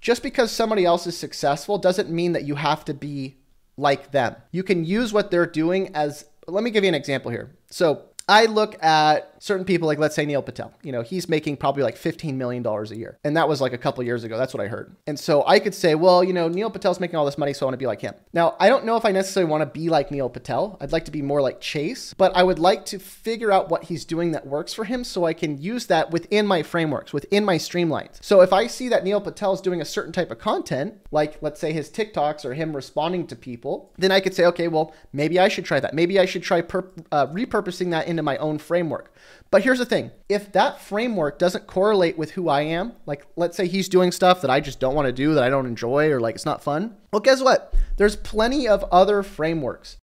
Just because somebody else is successful doesn't mean that you have to be like them. You can use what they're doing as, let me give you an example here. So I look at certain people, like let's say Neil Patel. You know, he's making probably like $15 million a year. And that was like a couple years ago. That's what I heard. And so I could say, well, you know, Neil Patel's making all this money, so I want to be like him. Now, I don't know if I necessarily want to be like Neil Patel. I'd like to be more like Chase, but I would like to figure out what he's doing that works for him so I can use that within my frameworks, within my streamlines. So if I see that Neil Patel is doing a certain type of content, like let's say his TikToks or him responding to people, then I could say, okay, well, maybe I should try that. Maybe I should try per- uh, repurposing that into my own framework. But here's the thing if that framework doesn't correlate with who I am, like let's say he's doing stuff that I just don't want to do, that I don't enjoy, or like it's not fun, well, guess what? There's plenty of other frameworks